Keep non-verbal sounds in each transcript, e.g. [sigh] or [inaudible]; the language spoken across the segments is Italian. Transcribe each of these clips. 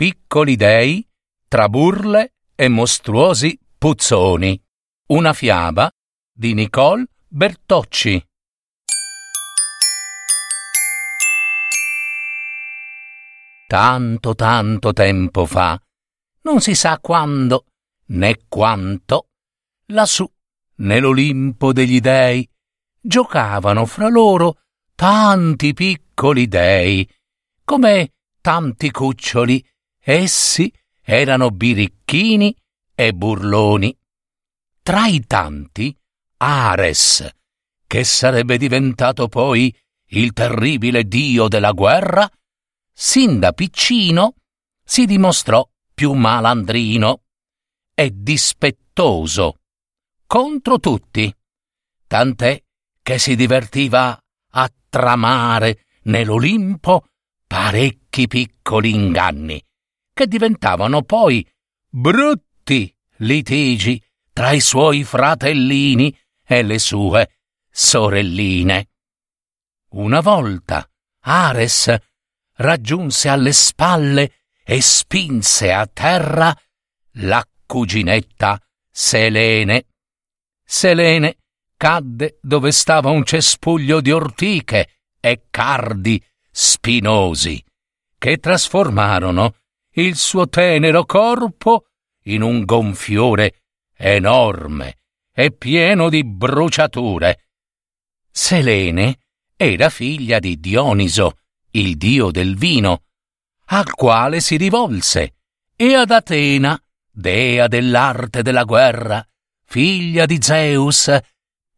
Piccoli dei tra burle e mostruosi puzzoni. Una fiaba di Nicole Bertocci. Tanto, tanto tempo fa, non si sa quando né quanto, lassù, nell'Olimpo degli dei, giocavano fra loro tanti piccoli dei, come tanti cuccioli, essi erano birichini e burloni. Tra i tanti, Ares, che sarebbe diventato poi il terribile dio della guerra, sin da piccino si dimostrò più malandrino e dispettoso contro tutti, tant'è che si divertiva a tramare nell'Olimpo parecchi piccoli inganni, che diventavano poi brutti litigi tra i suoi fratellini e le sue sorelline. Una volta Ares raggiunse alle spalle e spinse a terra la cuginetta Selene. Selene cadde dove stava un cespuglio di ortiche e cardi spinosi, che trasformarono il suo tenero corpo in un gonfiore enorme e pieno di bruciature. Selene era figlia di Dioniso, il dio del vino, al quale si rivolse, e ad Atena, dea dell'arte della guerra, figlia di Zeus,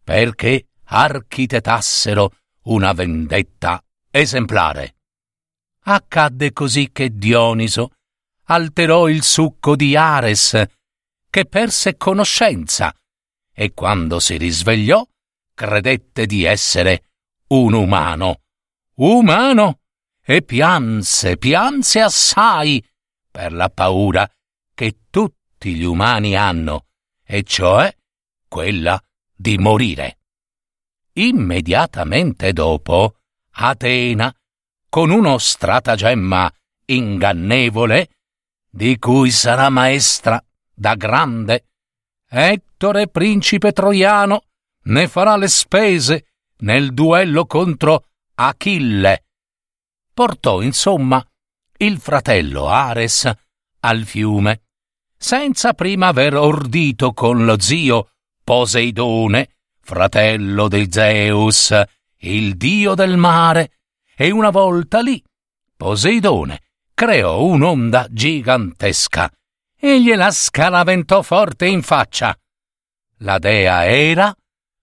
perché architettassero una vendetta esemplare. Accadde così che Dioniso alterò il succo di Ares, che perse conoscenza, e quando si risvegliò credette di essere un umano. Umano! E pianse, pianse assai per la paura che tutti gli umani hanno, e cioè quella di morire. Immediatamente dopo, Atena, con uno stratagemma ingannevole, di cui sarà maestra da grande, Ettore, principe troiano, ne farà le spese nel duello contro Achille. Portò, insomma, il fratello Ares al fiume, senza prima aver ordito con lo zio Poseidone, fratello di Zeus, il dio del mare, e una volta lì Poseidone creò un'onda gigantesca e gliela scaraventò forte in faccia. La dea era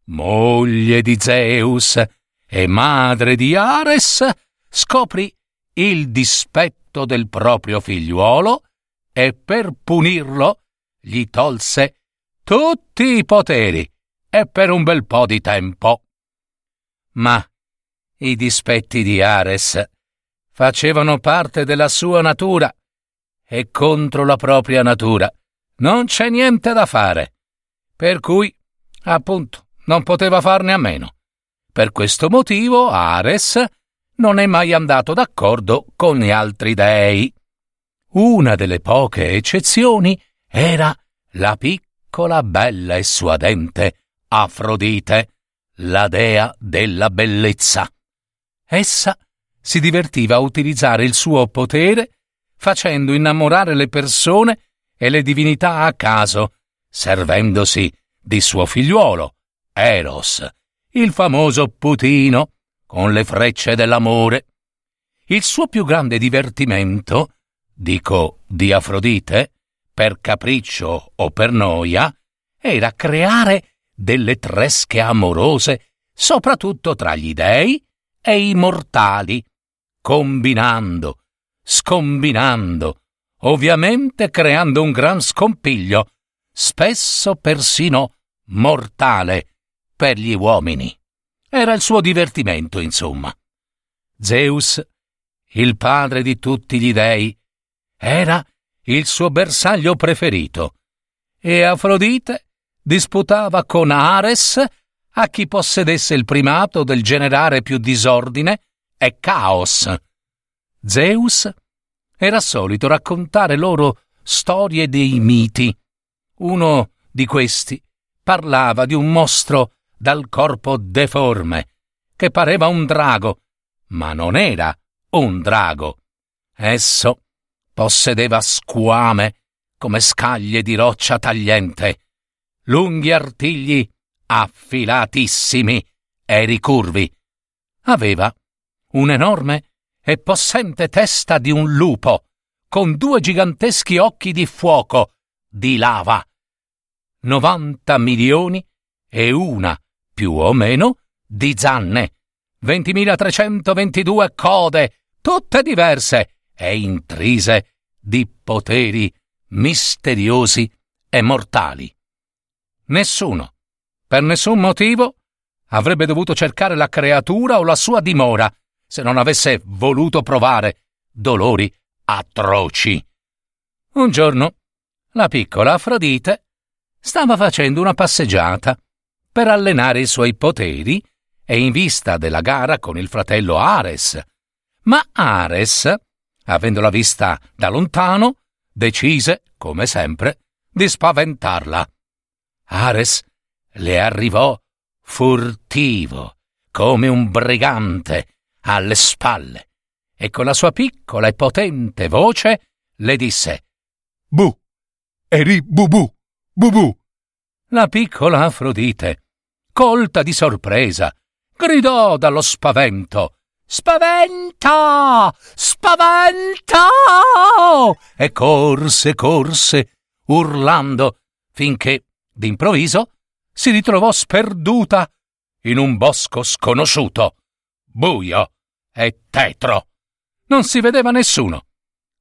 moglie di Zeus e madre di Ares, scoprì il dispetto del proprio figliuolo e per punirlo gli tolse tutti i poteri e per un bel po' di tempo. Ma i dispetti di Ares facevano parte della sua natura e contro la propria natura non c'è niente da fare. Per cui, appunto, non poteva farne a meno. Per questo motivo Ares non è mai andato d'accordo con gli altri dei. Una delle poche eccezioni era la piccola, bella e suadente Afrodite, la dea della bellezza. Essa si divertiva a utilizzare il suo potere facendo innamorare le persone e le divinità a caso, servendosi di suo figliuolo, Eros, il famoso Putino, con le frecce dell'amore. Il suo più grande divertimento, dico di Afrodite, per capriccio o per noia, era creare delle tresche amorose, soprattutto tra gli dei e i mortali, combinando, scombinando, ovviamente creando un gran scompiglio, spesso persino mortale per gli uomini. Era il suo divertimento, insomma. Zeus, il padre di tutti gli dei, era il suo bersaglio preferito, e Afrodite disputava con Ares a chi possedesse il primato del generare più disordine e caos. Zeus era solito raccontare loro storie dei miti. Uno di questi parlava di un mostro dal corpo deforme, che pareva un drago, ma non era un drago. Esso possedeva squame come scaglie di roccia tagliente, lunghi artigli affilatissimi e ricurvi. Aveva un'enorme e possente testa di un lupo, con due giganteschi occhi di fuoco, di lava. 90 milioni e una, più o meno, di zanne, 20.322 code, tutte diverse e intrise di poteri misteriosi e mortali. Nessuno, per nessun motivo, avrebbe dovuto cercare la creatura o la sua dimora se non avesse voluto provare dolori atroci. Un giorno, la piccola Afrodite stava facendo una passeggiata per allenare i suoi poteri e in vista della gara con il fratello Ares. Ma Ares, avendola vista da lontano, decise, come sempre, di spaventarla. Ares le arrivò furtivo, come un brigante, alle spalle, e con la sua piccola e potente voce le disse Bu, eri bubu, bubu. La piccola Afrodite, colta di sorpresa, gridò dallo spavento Spaventa! Spaventa! E corse, corse, urlando, finché, d'improvviso, si ritrovò sperduta in un bosco sconosciuto, buio e tetro. Non si vedeva nessuno,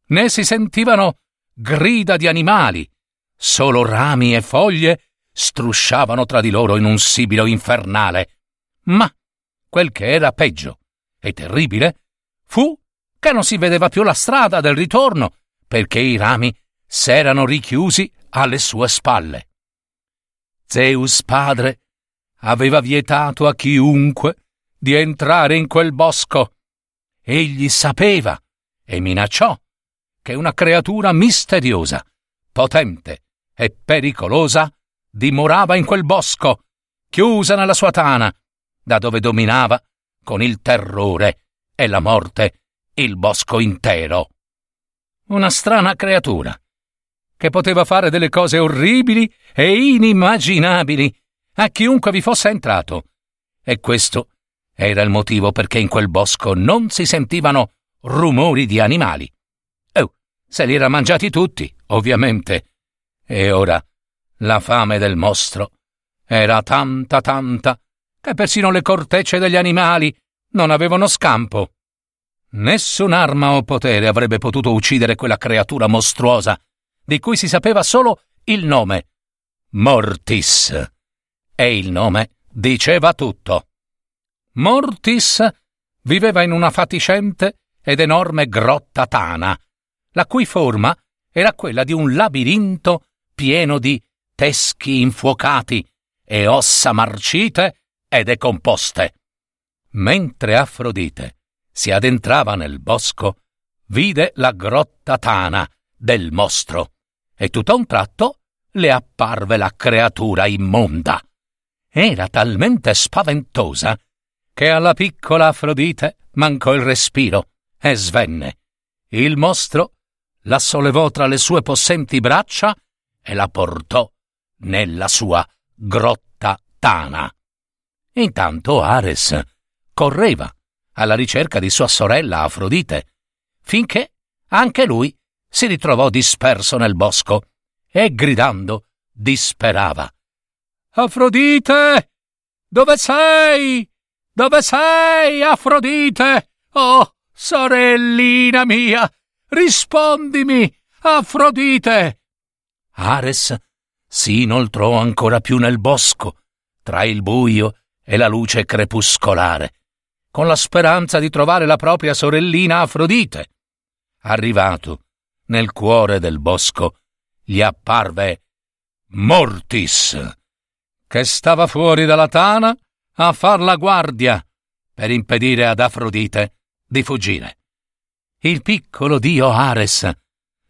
né si sentivano grida di animali, solo rami e foglie strusciavano tra di loro in un sibilo infernale. Ma quel che era peggio e terribile fu che non si vedeva più la strada del ritorno perché i rami s'erano richiusi alle sue spalle. Zeus padre aveva vietato a chiunque di entrare in quel bosco. Egli sapeva e minacciò che una creatura misteriosa, potente e pericolosa dimorava in quel bosco, chiusa nella sua tana, da dove dominava con il terrore e la morte il bosco intero. Una strana creatura, che poteva fare delle cose orribili e inimmaginabili a chiunque vi fosse entrato. E questo era il motivo perché in quel bosco non si sentivano rumori di animali. Oh, se li era mangiati tutti, ovviamente. E ora la fame del mostro era tanta tanta che persino le cortecce degli animali non avevano scampo. Nessun'arma o potere avrebbe potuto uccidere quella creatura mostruosa, di cui si sapeva solo il nome. Mortis. E il nome diceva tutto. Mortis viveva in una fatiscente ed enorme grotta tana, la cui forma era quella di un labirinto pieno di teschi infuocati e ossa marcite e decomposte. Mentre Afrodite si addentrava nel bosco, vide la grotta tana del mostro e tutto a un tratto le apparve la creatura immonda. Era talmente spaventosa che alla piccola Afrodite mancò il respiro e svenne. Il mostro la sollevò tra le sue possenti braccia e la portò nella sua grotta tana. Intanto Ares correva alla ricerca di sua sorella Afrodite, finché anche lui si ritrovò disperso nel bosco e gridando disperava. Afrodite! Dove sei? Dove sei, Afrodite? Oh, sorellina mia, rispondimi! Afrodite! Ares si inoltrò ancora più nel bosco, tra il buio e la luce crepuscolare, con la speranza di trovare la propria sorellina Afrodite. Arrivato nel cuore del bosco, gli apparve Mortis, che stava fuori dalla tana a far la guardia per impedire ad Afrodite di fuggire. Il piccolo dio Ares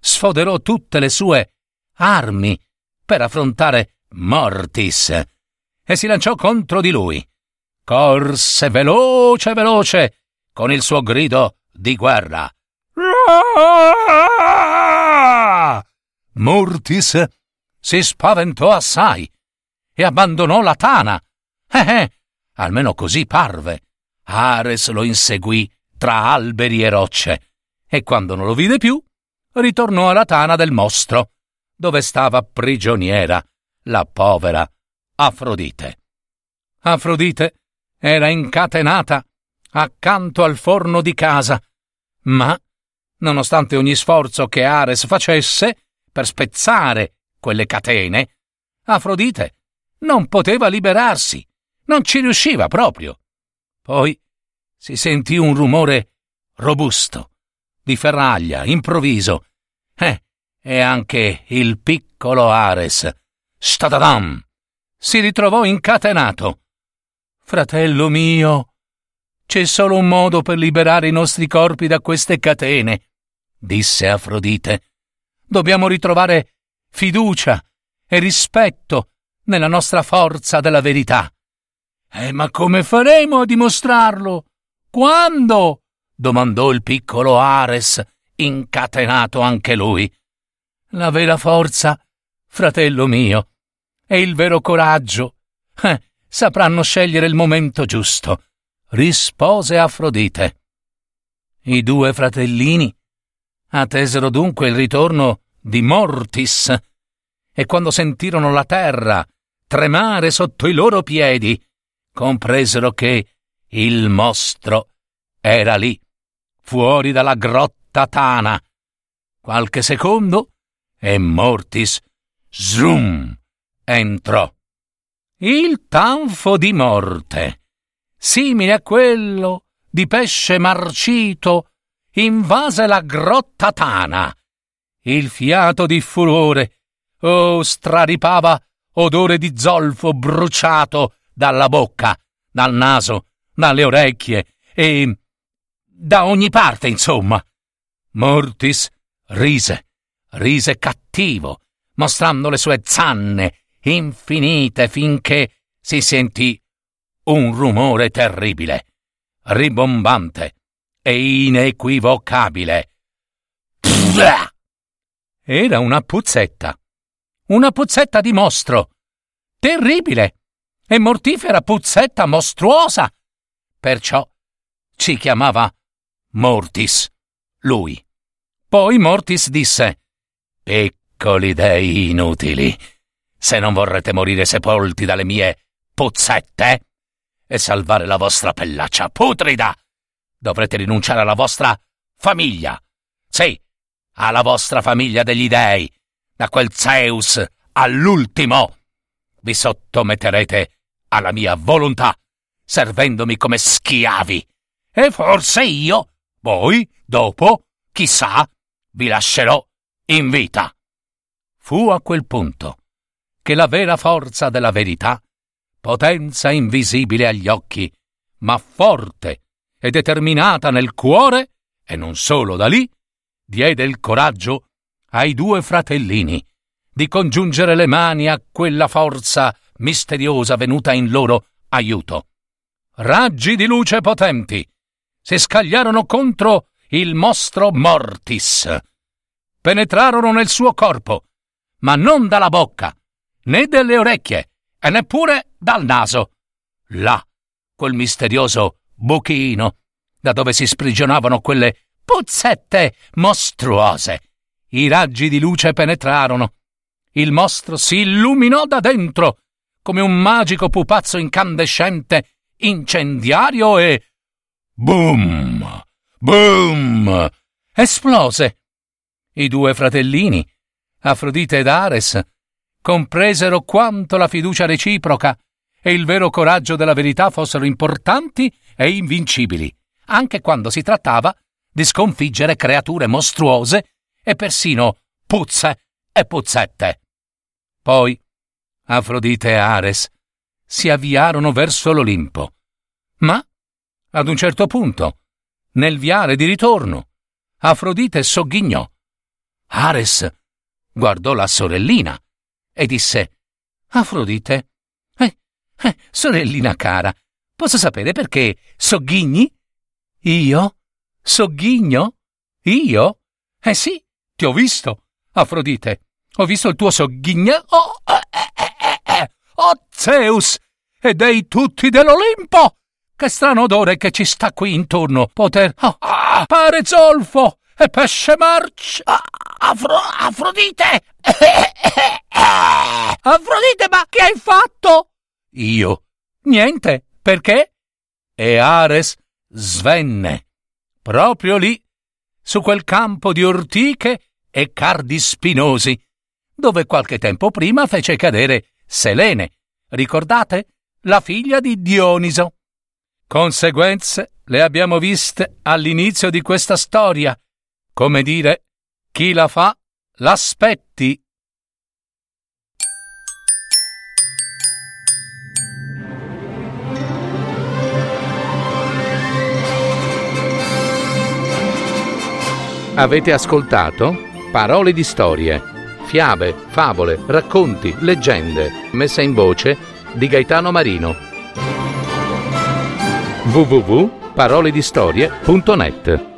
sfoderò tutte le sue armi per affrontare Mortis e si lanciò contro di lui. Corse veloce, veloce, con il suo grido di guerra. Mortis si spaventò assai e abbandonò la tana. Eh eh, almeno così parve. Ares lo inseguì tra alberi e rocce e quando non lo vide più, ritornò alla tana del mostro, dove stava prigioniera la povera Afrodite. Afrodite era incatenata accanto al forno di casa, ma, nonostante ogni sforzo che Ares facesse per spezzare quelle catene, Afrodite non poteva liberarsi, non ci riusciva proprio. Poi si sentì un rumore robusto, di ferraglia, improvviso. Eh, e anche il piccolo Ares, stadadam, si ritrovò incatenato. Fratello mio, c'è solo un modo per liberare i nostri corpi da queste catene, disse Afrodite. Dobbiamo ritrovare fiducia e rispetto nella nostra forza della verità. Eh, ma come faremo a dimostrarlo? Quando? domandò il piccolo Ares, incatenato anche lui. La vera forza, fratello mio, e il vero coraggio, eh, sapranno scegliere il momento giusto, rispose Afrodite. I due fratellini attesero dunque il ritorno di Mortis, e quando sentirono la terra tremare sotto i loro piedi, compresero che il mostro era lì, fuori dalla grotta tana. Qualche secondo e Mortis, zoom, entrò. Il tanfo di morte, simile a quello di pesce marcito, invase la grotta tana. Il fiato di furore, oh, straripava odore di zolfo bruciato dalla bocca, dal naso, dalle orecchie e da ogni parte, insomma. Mortis rise, rise cattivo, mostrando le sue zanne infinite finché si sentì un rumore terribile, ribombante e inequivocabile. Era una puzzetta una puzzetta di mostro. Terribile e mortifera puzzetta mostruosa. Perciò ci chiamava Mortis, lui. Poi Mortis disse: Piccoli dei inutili, se non vorrete morire sepolti dalle mie puzzette e salvare la vostra pellaccia putrida, dovrete rinunciare alla vostra famiglia. Sì, alla vostra famiglia degli dei da quel Zeus all'ultimo. Vi sottometterete alla mia volontà, servendomi come schiavi. E forse io, voi, dopo, chissà, vi lascerò in vita. Fu a quel punto che la vera forza della verità, potenza invisibile agli occhi, ma forte e determinata nel cuore, e non solo da lì, diede il coraggio ai due fratellini di congiungere le mani a quella forza misteriosa venuta in loro aiuto. Raggi di luce potenti si scagliarono contro il mostro Mortis. Penetrarono nel suo corpo, ma non dalla bocca, né dalle orecchie, e neppure dal naso. Là, quel misterioso buchino, da dove si sprigionavano quelle puzzette mostruose i raggi di luce penetrarono. Il mostro si illuminò da dentro come un magico pupazzo incandescente, incendiario e. Boom! Boom! Esplose. I due fratellini, Afrodite ed Ares, compresero quanto la fiducia reciproca e il vero coraggio della verità fossero importanti e invincibili, anche quando si trattava di sconfiggere creature mostruose e persino puzze e puzzette. Poi Afrodite e Ares si avviarono verso l'Olimpo. Ma, ad un certo punto, nel viale di ritorno, Afrodite sogghignò. Ares guardò la sorellina e disse: Afrodite, eh, eh, sorellina cara, posso sapere perché sogghigni? Io? Sogghigno? Io? Eh sì, ti ho visto, Afrodite. Ho visto il tuo sogghignare. Oh, eh, eh, eh, eh, oh, Zeus! E dei tutti dell'Olimpo! Che strano odore che ci sta qui intorno. Poter. Oh, ah, pare zolfo! E pesce marcio! Ah, Afro, Afrodite! [coughs] Afrodite, ma che hai fatto? Io. Niente. Perché? E Ares svenne. Proprio lì, su quel campo di ortiche e cardi spinosi, dove qualche tempo prima fece cadere Selene. Ricordate? La figlia di Dioniso. Conseguenze le abbiamo viste all'inizio di questa storia. Come dire, chi la fa, l'aspetti. Avete ascoltato Parole di storie, fiabe, favole, racconti, leggende, messa in voce di Gaetano Marino. www.paroledistorie.net